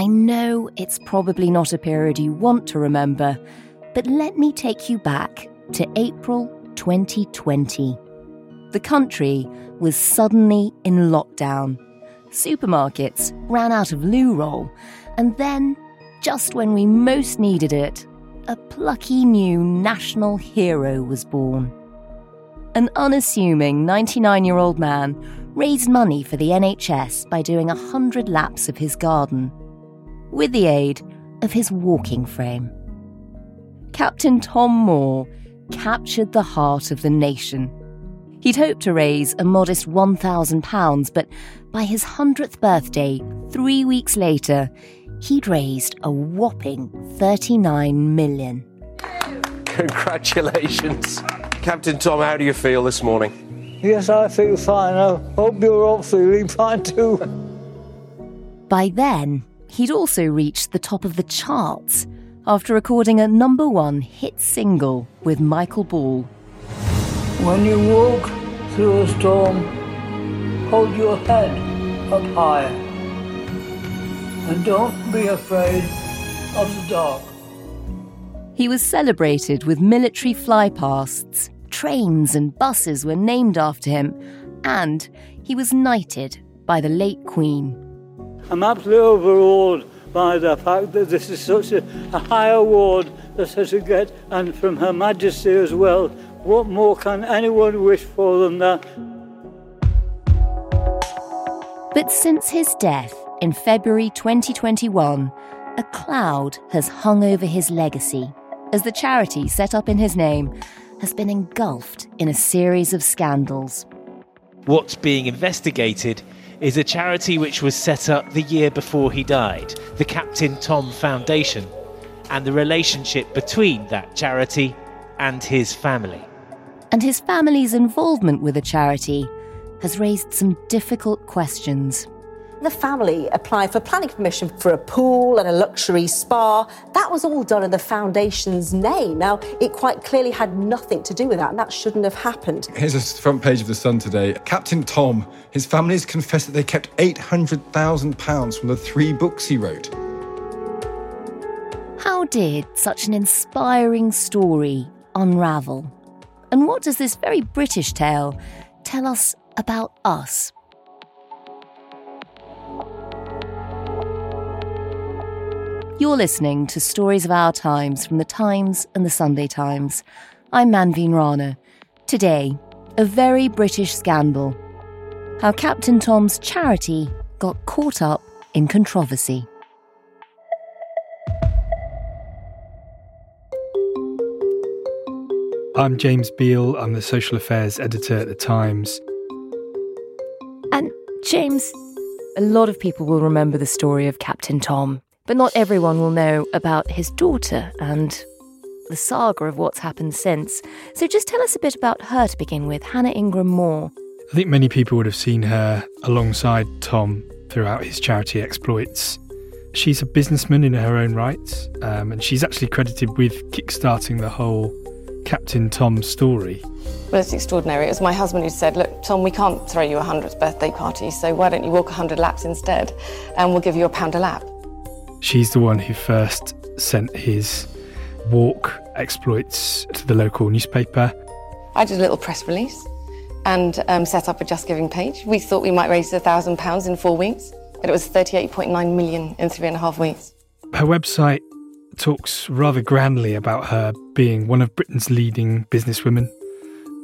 I know it's probably not a period you want to remember, but let me take you back to April 2020. The country was suddenly in lockdown. Supermarkets ran out of loo roll, and then, just when we most needed it, a plucky new national hero was born. An unassuming 99 year old man raised money for the NHS by doing 100 laps of his garden, with the aid of his walking frame. Captain Tom Moore captured the heart of the nation. He'd hoped to raise a modest £1,000, but by his 100th birthday, three weeks later, he'd raised a whopping 39 million. Congratulations. Captain Tom, how do you feel this morning? Yes, I feel fine. I hope you're all feeling fine too. By then, he'd also reached the top of the charts after recording a number one hit single with Michael Ball. When you walk through a storm, hold your head up high. And don't be afraid of the dark. He was celebrated with military flypasts, trains and buses were named after him, and he was knighted by the late Queen. I'm absolutely overawed by the fact that this is such a, a high award that I should get, and from Her Majesty as well. What more can anyone wish for than that? But since his death in February 2021, a cloud has hung over his legacy as the charity set up in his name has been engulfed in a series of scandals. What's being investigated is a charity which was set up the year before he died, the Captain Tom Foundation, and the relationship between that charity and his family. And his family's involvement with the charity has raised some difficult questions. The family applied for planning permission for a pool and a luxury spa. That was all done in the foundation's name. Now, it quite clearly had nothing to do with that, and that shouldn't have happened. Here's a front page of The Sun today. Captain Tom, his family has confessed that they kept £800,000 from the three books he wrote. How did such an inspiring story unravel? And what does this very British tale tell us about us? You're listening to Stories of Our Times from The Times and The Sunday Times. I'm Manveen Rana. Today, a very British scandal. How Captain Tom's charity got caught up in controversy. I'm James Beal. I'm the social affairs editor at The Times. And James, a lot of people will remember the story of Captain Tom, but not everyone will know about his daughter and the saga of what's happened since. So just tell us a bit about her to begin with, Hannah Ingram Moore. I think many people would have seen her alongside Tom throughout his charity exploits. She's a businessman in her own right, um, and she's actually credited with kickstarting the whole Captain Tom story. Well, it's extraordinary. It was my husband who said, Look, Tom, we can't throw you a 100th birthday party, so why don't you walk 100 laps instead? And we'll give you a pound a lap. She's the one who first sent his walk exploits to the local newspaper. I did a little press release and um, set up a Just Giving page. We thought we might raise £1,000 in four weeks, but it was 38.9 million in three and a half weeks. Her website talks rather grandly about her being one of Britain's leading businesswomen,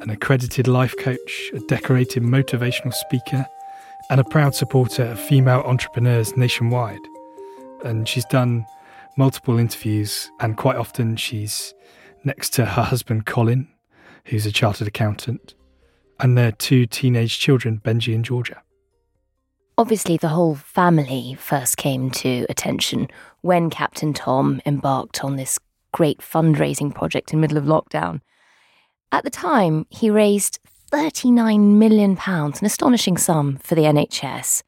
an accredited life coach, a decorated motivational speaker, and a proud supporter of female entrepreneurs nationwide. And she's done multiple interviews, and quite often she's next to her husband Colin, who's a chartered accountant. and their two teenage children, Benji and Georgia. Obviously, the whole family first came to attention when Captain Tom embarked on this great fundraising project in the middle of lockdown. At the time, he raised £39 million, an astonishing sum for the NHS.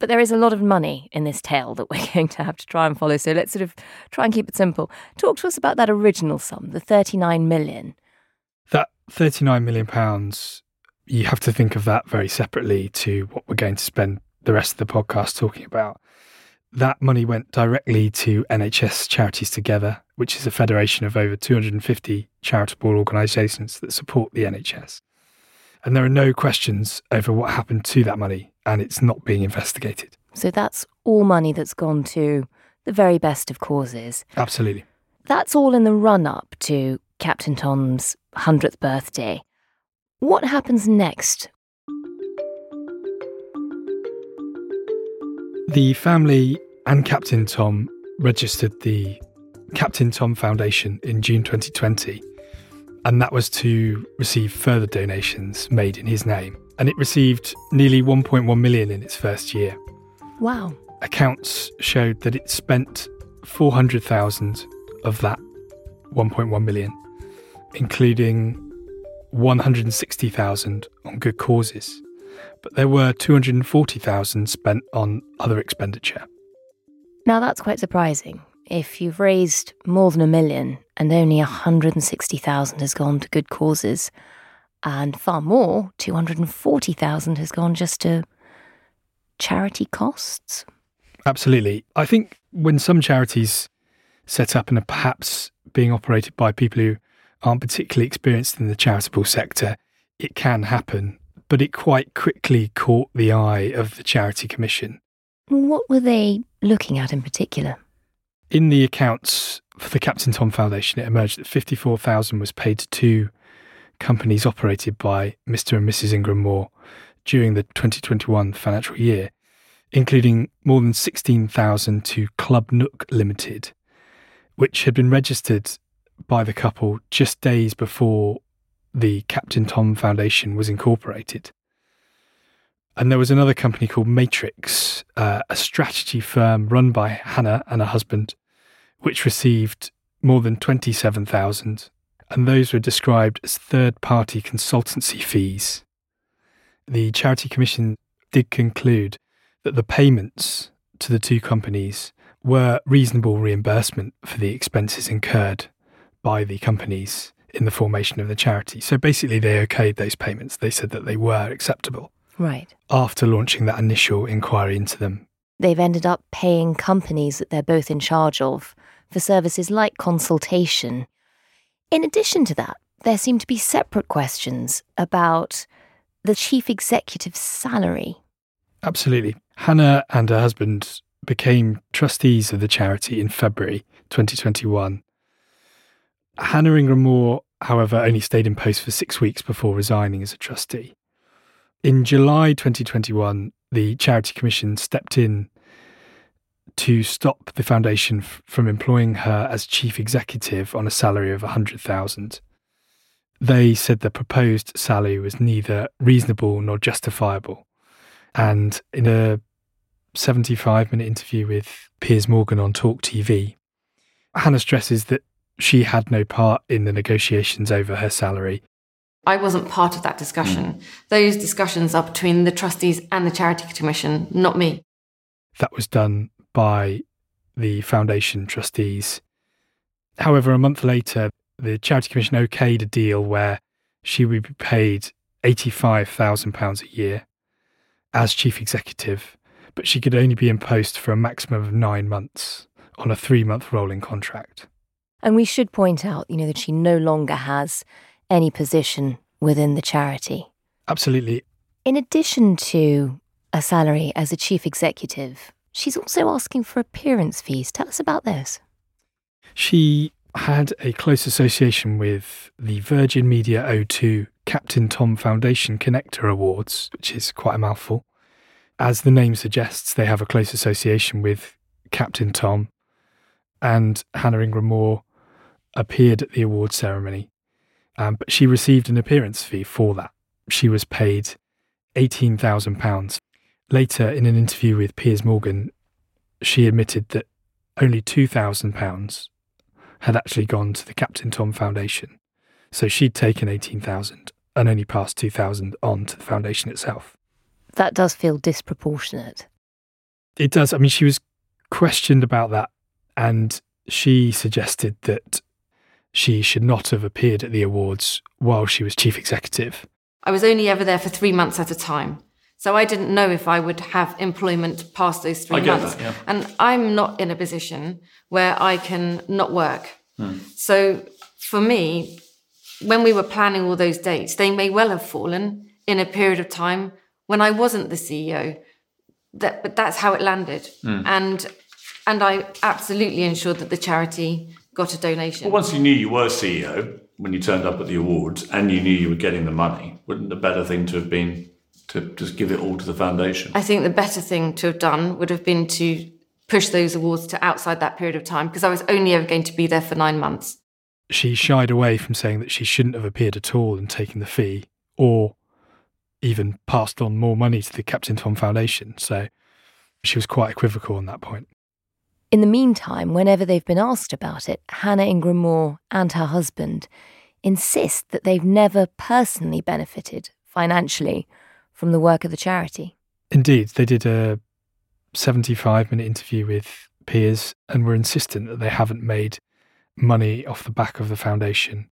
But there is a lot of money in this tale that we're going to have to try and follow, so let's sort of try and keep it simple. Talk to us about that original sum, the 39 million. That 39 million pounds you have to think of that very separately to what we're going to spend the rest of the podcast talking about. That money went directly to NHS Charities Together, which is a federation of over 250 charitable organisations that support the NHS. And there are no questions over what happened to that money, and it's not being investigated. So that's all money that's gone to the very best of causes. Absolutely. That's all in the run up to Captain Tom's 100th birthday. What happens next? The family and Captain Tom registered the Captain Tom Foundation in June 2020, and that was to receive further donations made in his name. And it received nearly 1.1 million in its first year. Wow. Accounts showed that it spent 400,000 of that 1.1 million, including 160,000 on good causes, but there were 240,000 spent on other expenditure. Now that's quite surprising. If you've raised more than a million and only 160,000 has gone to good causes, and far more, 240,000 has gone just to charity costs. Absolutely. I think when some charities set up and are perhaps being operated by people who aren't particularly experienced in the charitable sector, it can happen, but it quite quickly caught the eye of the Charity Commission. What were they looking at in particular? In the accounts for the Captain Tom Foundation, it emerged that 54,000 was paid to two companies operated by Mr. and Mrs. Ingram Moore during the 2021 financial year, including more than 16,000 to Club Nook Limited, which had been registered by the couple just days before the Captain Tom Foundation was incorporated. And there was another company called Maytrix, uh, a strategy firm run by Hannah and her husband, which received more than 27,000. And those were described as third party consultancy fees. The Charity Commission did conclude that the payments to the two companies were reasonable reimbursement for the expenses incurred by the companies in the formation of the charity. So basically, they okayed those payments. They said that they were acceptable. Right. After launching that initial inquiry into them. They've ended up paying companies that they're both in charge of for services like consultation. In addition to that, there seem to be separate questions about the chief executive's salary. Absolutely. Hannah and her husband became trustees of the charity in February 2021 Hannah Ingram Moore, however, only stayed in post for six weeks before resigning as a trustee. In July 2021, the Charity Commission stepped in to stop the foundation f- from employing her as chief executive on a salary of 100,000. They said the proposed salary was neither reasonable nor justifiable. And in a 75 minute interview with Piers Morgan on Talk TV, Hannah stresses that she had no part in the negotiations over her salary. I wasn't part of that discussion. Mm. Those discussions are between the trustees and the Charity Commission, not me. That was done by the foundation trustees. However, a month later, the Charity Commission okayed a deal where she would be paid £85,000 a year as chief executive, but she could only be in post for a maximum of nine months on a three month rolling contract. And we should point out, you know, that she no longer has any position within the charity. Absolutely. In addition to a salary as a chief executive, she's also asking for appearance fees. Tell us about this. She had a close association with the Virgin Media O2 Captain Tom Foundation Connector Awards, which is quite a mouthful. As the name suggests, they have a close association with Captain Tom and Hannah Ingram Moore appeared at the award ceremony, um, but she received an appearance fee for that. she was paid £18,000. Later, in an interview with Piers Morgan, she admitted that only £2,000 had actually gone to the Captain Tom Foundation. So she'd taken 18,000 and only passed 2,000 on to the foundation itself. That does feel disproportionate. It does. I mean, she was questioned about that and she suggested that she should not have appeared at the awards while she was chief executive. I was only ever there for three months at a time. So I didn't know if I would have employment past those three months. that, yeah. And I'm not in a position where I can not work. Hmm. So for me, when we were planning all those dates, they may well have fallen in a period of time when I wasn't the CEO. That, but that's how it landed. Hmm. And and I absolutely ensured that the charity got a donation. Well, once you knew you were CEO, when you turned up at the awards and you knew you were getting the money, wouldn't the better thing to have been to just give it all to the foundation? I think the better thing to have done would have been to push those awards to outside that period of time because I was only ever going to be there for nine months. She shied away from saying that she shouldn't have appeared at all and taken the fee, or even passed on more money to the Captain Tom Foundation. So she was quite equivocal on that point. In the meantime, whenever they've been asked about it, Hannah Ingram Moore and her husband insist that they've never personally benefited financially from the work of the charity. Indeed, they did a 75 minute interview with Piers and were insistent that they haven't made money off the back of the foundation.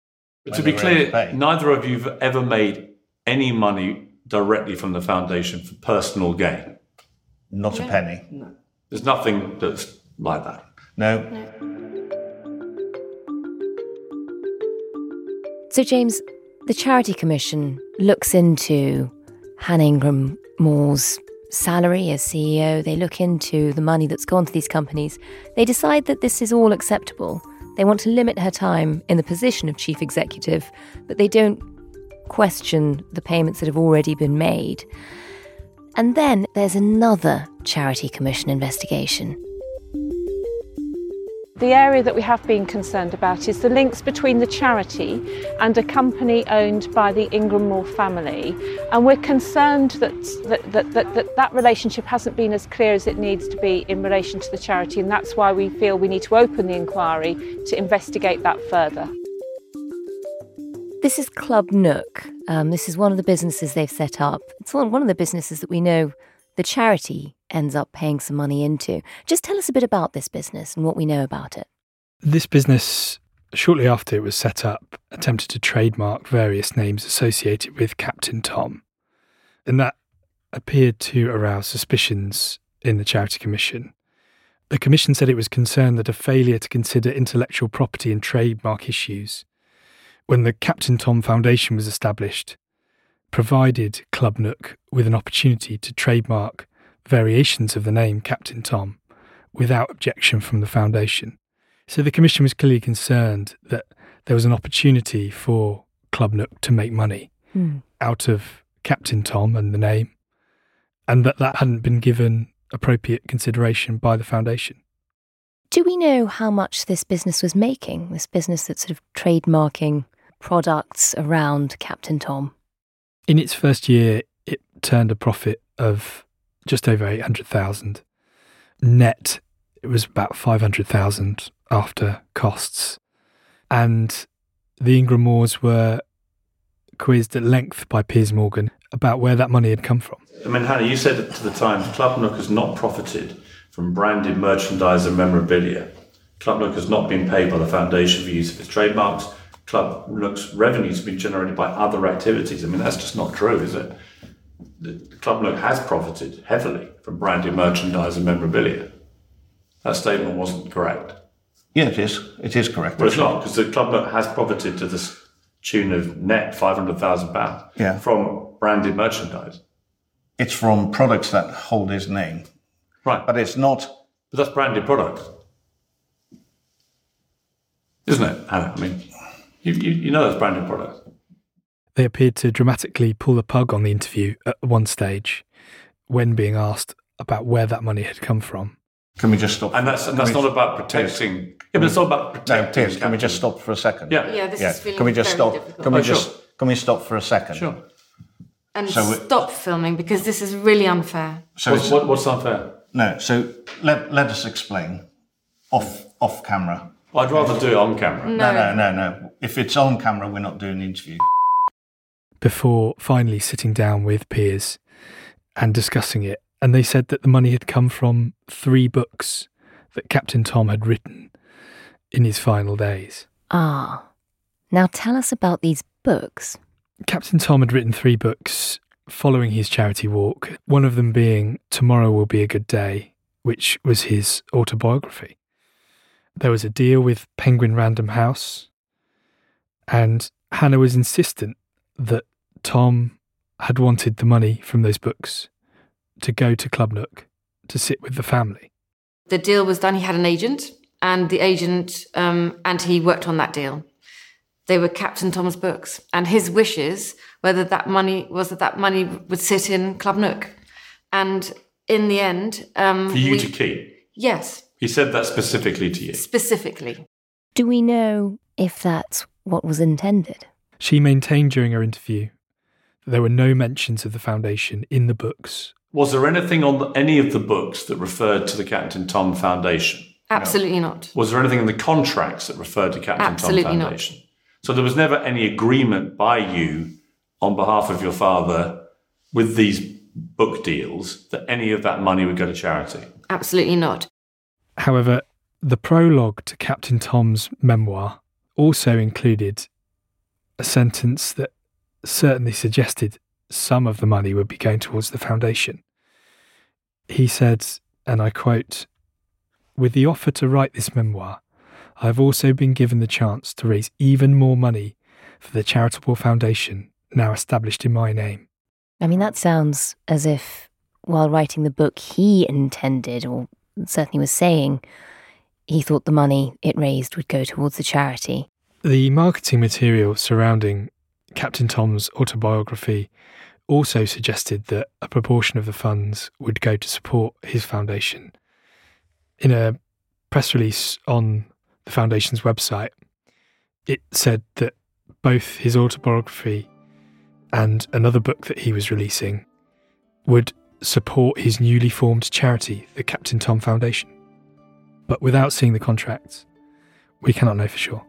But to be clear, neither of you have ever made any money directly from the foundation for personal gain. Not a penny. There's nothing that's like that. No. So, James, the Charity Commission looks into Hannah Ingram Moore's salary as CEO. They look into the money that's gone to these companies. They decide that this is all acceptable. They want to limit her time in the position of chief executive, but they don't question the payments that have already been made. And then there's another Charity Commission investigation. The area that we have been concerned about is the links between the charity and a company owned by the Ingram Moore family. And we're concerned that that, that, that, that that relationship hasn't been as clear as it needs to be in relation to the charity. And that's why we feel we need to open the inquiry to investigate that further. This is Club Nook. Um, this is one of the businesses they've set up. It's one, one of the businesses that we know the charity ends up paying some money into. Just tell us a bit about this business and what we know about it. This business, shortly after it was set up, attempted to trademark various names associated with Captain Tom. And that appeared to arouse suspicions in the Charity Commission. The Commission said it was concerned that a failure to consider intellectual property and trademark issues when the Captain Tom Foundation was established provided Club Nook with an opportunity to trademark variations of the name Captain Tom without objection from the foundation. So the Commission was clearly concerned that there was an opportunity for Club Nook to make money Hmm. out of Captain Tom and the name, and that that hadn't been given appropriate consideration by the foundation. Do we know how much this business was making? This business that's sort of trademarking products around Captain Tom? In its first year, it turned a profit of just over 800,000. Net, it was about 500,000 after costs. And the Ingram Moores were quizzed at length by Piers Morgan about where that money had come from. I mean, Hannah, you said to the time, Club Nook has not profited from branded merchandise and memorabilia. Club Nook has not been paid by the foundation for use of its trademarks. Club Nook's revenues been generated by other activities. I mean, that's just not true, is it? The Club Nook has profited heavily from branded merchandise and memorabilia. That statement wasn't correct. Yeah, it is. It is correct. Well, it's not, because the Club Nook has profited to the s- tune of net £500,000 Yeah. from branded merchandise. It's from products that hold his name. Right. But it's not. But that's branded products. Isn't it? I mean, you, you, you know that's branded products. They appeared to dramatically pull the plug on the interview at one stage when being asked about where that money had come from. Can we just stop? And that's, and that's not about protecting. Yeah, but it's not about No, protecting. Can we just stop for a second? Yeah. Yeah, this is feeling Can we just very stop? difficult. Can we Oh, sure. just? Can we stop for a second? Sure. and So it- stop filming because this is really unfair. So What's, what, what's unfair? No, so let, let us explain off off camera. I'd rather do it on camera. No, no, no, no. If it's on camera, we're not doing the interview. before finally sitting down with Piers and discussing it. And they said that the money had come from three books that Captain Tom had written in his final days. Ah. Now tell us about these books. Captain Tom had written three books following his charity walk, one of them being Tomorrow Will Be a Good Day, which was his autobiography. There was a deal with Penguin Random House, and Hannah was insistent that Tom had wanted the money from those books to go to Club Nook to sit with the family. The deal was done. He had an agent, and the agent um, and he worked on that deal. They were Captain Tom's books, and his wishes whether that money was that that money would sit in Club Nook, and in the end, um, For you we- to keep. yes, He said that specifically to you. specifically. Do we know if that's what was intended? She maintained during her interview that there were no mentions of the foundation in the books. Was there anything on the, any of the books that referred to the Captain Tom Foundation? Absolutely not. Was there anything in the contracts that referred to Captain Absolutely Tom not. Foundation? So there was never any agreement by you on behalf of your father with these book deals that any of that money would go to charity. Absolutely not. However, the prologue to Captain Tom's memoir also included a sentence that certainly suggested some of the money would be going towards the foundation. He said, and I quote, With the offer to write this memoir, I have also been given the chance to raise even more money for the charitable foundation now established in my name. I mean, that sounds as if while writing the book, he intended, or certainly was saying, he thought the money it raised would go towards the charity. The marketing material surrounding Captain Tom's autobiography also suggested that a proportion of the funds would go to support his foundation. In a press release on the foundation's website, it said that both his autobiography and another book that he was releasing would support his newly formed charity, the Captain Tom Foundation. But without seeing the contracts, we cannot know for sure.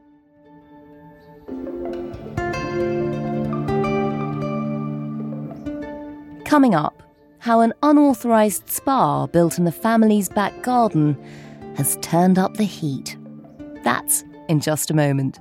Coming up, how an unauthorised spa built in the family's back garden has turned up the heat. That's in just a moment.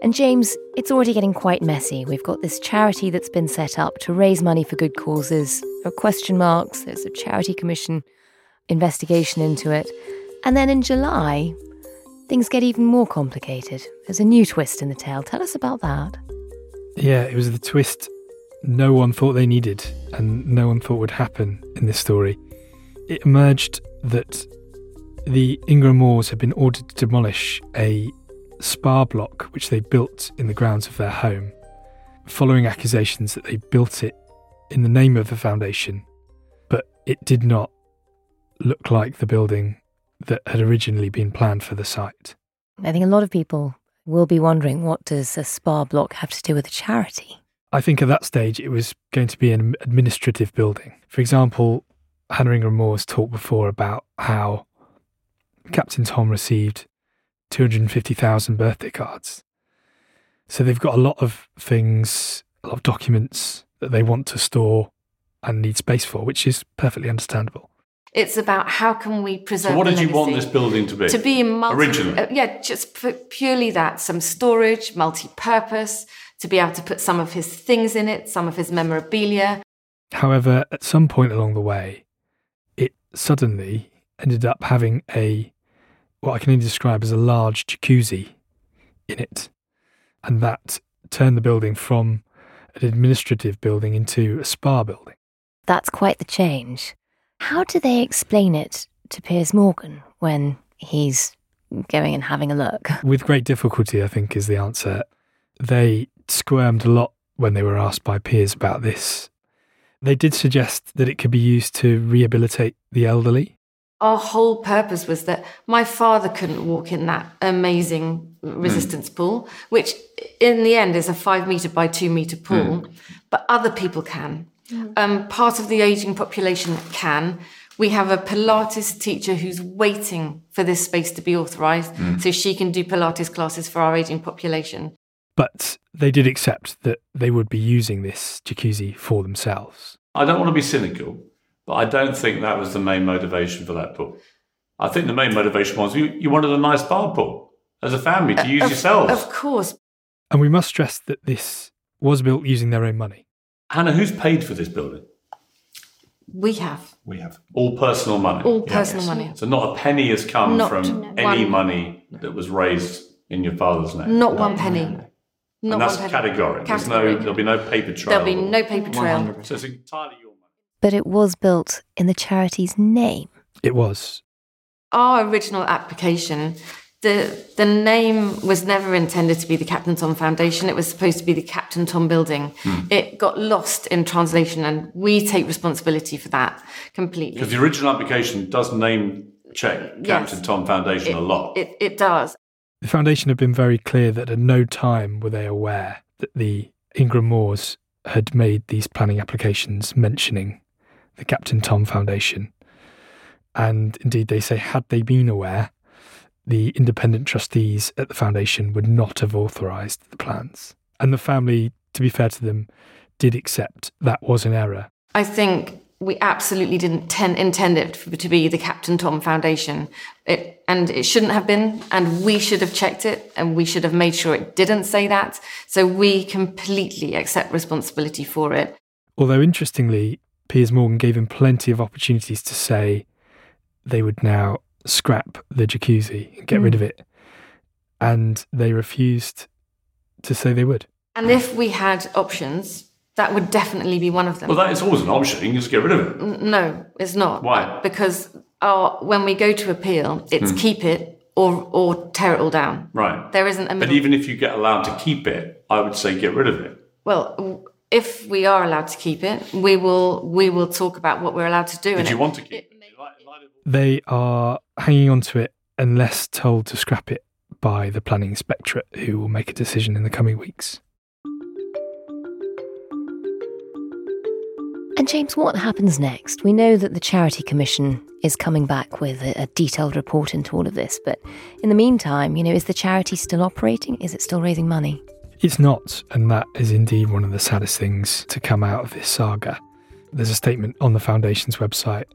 And James, it's already getting quite messy. We've got this charity that's been set up to raise money for good causes. There are question marks, there's a charity commission investigation into it. And then in July, things get even more complicated. There's a new twist in the tale. Tell us about that. Yeah, it was the twist no one thought they needed and no one thought would happen in this story. It emerged that the Ingram Moores had been ordered to demolish a spa block which they built in the grounds of their home, following accusations that they built it in the name of the foundation, but it did not look like the building that had originally been planned for the site. I think a lot of people will be wondering what does a spa block have to do with a charity? I think at that stage it was going to be an administrative building. For example, Hannah Ingram Moore's talked before about how Captain Tom received 250,000 birthday cards. So they've got a lot of things, a lot of documents that they want to store and need space for, which is perfectly understandable. It's about how can we preserve. So what the did you want this building to be? To be a multi- Originally? uh, yeah, just pu- purely that. Some storage, multi-purpose, to be able to put some of his things in it, some of his memorabilia. However, at some point along the way, it suddenly ended up having a what I can only describe as a large jacuzzi in it. And that turned the building from an administrative building into a spa building. That's quite the change. How do they explain it to Piers Morgan when he's going and having a look? With great difficulty, I think, is the answer. They squirmed a lot when they were asked by Piers about this. They did suggest that it could be used to rehabilitate the elderly. Our whole purpose was that my father couldn't walk in that amazing resistance pool, which in the end is a five meter by two meter pool, but other people can. Um, part of the aging population can. We have a Pilates teacher who's waiting for this space to be authorised Mm. so she can do Pilates classes for our aging population. But they did accept that they would be using this jacuzzi for themselves. I don't want to be cynical, but I don't think that was the main motivation for that pool. I think the main motivation was you, you wanted a nice bar pool as a family to uh, use Of- yourselves. Of course. And we must stress that this was built using their own money. Hannah, who's paid for this building? We have. We have. All personal money. All personal money. So not a penny has come Not from any one. money that was raised in your father's name. Not one penny. Not and that's one penny. categoric. There's no, Categoric. there'll be no paper trail. There'll be no paper trail. So it's entirely your But it was built in the charity's name. It was. Our original application, the the name was never intended to be the Captain Tom Foundation. It was supposed to be the Captain Tom Building. Hmm. It got lost in translation, and we take responsibility for that completely. Because the original application does name check Captain Tom Foundation a lot. It it does. The foundation had been very clear that at no time were they aware that the Ingram Moores had made these planning applications mentioning the Captain Tom Foundation. And indeed, they say, had they been aware, the independent trustees at the foundation would not have authorised the plans. And the family, to be fair to them, did accept that was an error. I think we absolutely didn't ten, intend it for, to be the Captain Tom Foundation. It, and it shouldn't have been, and we should have checked it, and we should have made sure it didn't say that. So we completely accept responsibility for it. Although, interestingly, Piers Morgan gave him plenty of opportunities to say they would now scrap the jacuzzi and get rid Mm. of it. And they refused to say they would. And if we had options, that would definitely be one of them. Well, that is always an option. You can just get rid of it. No, it's not. Why? Because our, when we go to appeal, it's Hmm. keep it or, or tear it all down. Right. There isn't a But even if you get allowed to keep it, I would say get rid of it. Well, w- if we are allowed to keep it, we will we will talk about what we're allowed to do. Did you it- want to keep it? They are hanging on to it unless told to scrap it by the planning inspectorate, who will make a decision in the coming weeks. And James, what happens next? We know that the Charity Commission is coming back with a, a detailed report into all of this, but in the meantime, you know, is the charity still operating? Is it still raising money? It's not, and that is indeed one of the saddest things to come out of this saga. There's a statement on the Foundation's website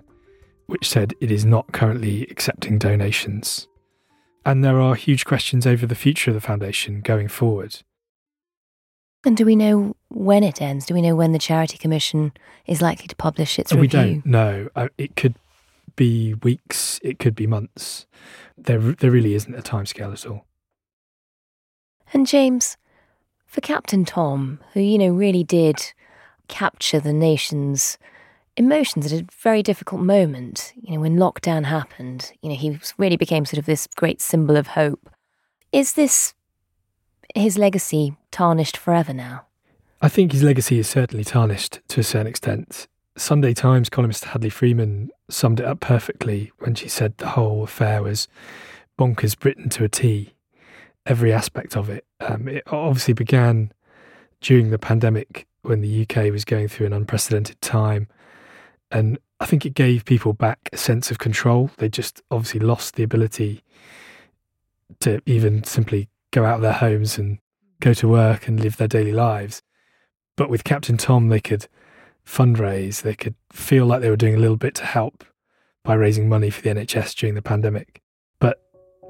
which said it is not currently accepting donations. And there are huge questions over the future of the Foundation going forward. And do we know when it ends? Do we know when the Charity Commission is likely to publish its we review? We don't know. It could be weeks, it could be months. There, there really isn't a timescale at all. And James, for Captain Tom, who, you know, really did capture the nation's emotions at a very difficult moment, you know, when lockdown happened, you know, he really became sort of this great symbol of hope. Is this his legacy tarnished forever now? I think his legacy is certainly tarnished to a certain extent. Sunday Times columnist Hadley Freeman summed it up perfectly when she said the whole affair was bonkers Britain to a T. Every aspect of it. Um, it obviously began during the pandemic when the UK was going through an unprecedented time. And I think it gave people back a sense of control. They just obviously lost the ability to even simply go out of their homes and go to work and live their daily lives. But with Captain Tom, they could fundraise, they could feel like they were doing a little bit to help by raising money for the NHS during the pandemic. But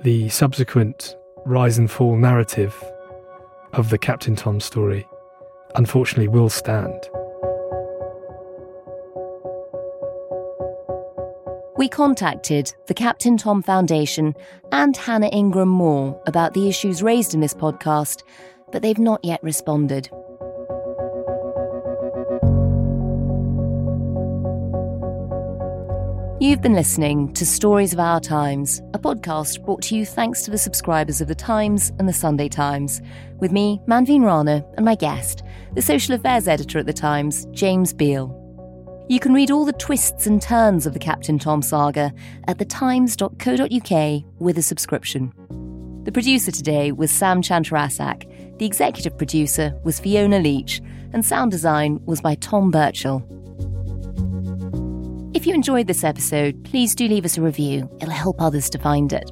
the subsequent rise and fall narrative of the Captain Tom story, unfortunately, will stand. We contacted the Captain Tom Foundation and Hannah Ingram Moore about the issues raised in this podcast, but they've not yet responded. You've been listening to Stories of Our Times, a podcast brought to you thanks to the subscribers of The Times and The Sunday Times, with me, Manveen Rana, and my guest, the social affairs editor at The Times, James Beal. You can read all the twists and turns of the Captain Tom saga at thetimes.co.uk with a subscription. The producer today was Sam Chantarasak, the executive producer was Fiona Leach, and sound design was by Tom Birchall. If you enjoyed this episode, please do leave us a review. It'll help others to find it.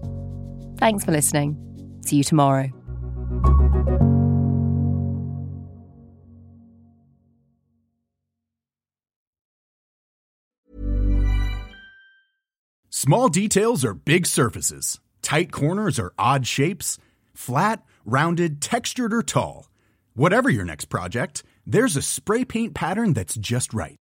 Thanks for listening. See you tomorrow. Small details are big surfaces. Tight corners are odd shapes. Flat, rounded, textured, or tall. Whatever your next project, there's a spray paint pattern that's just right.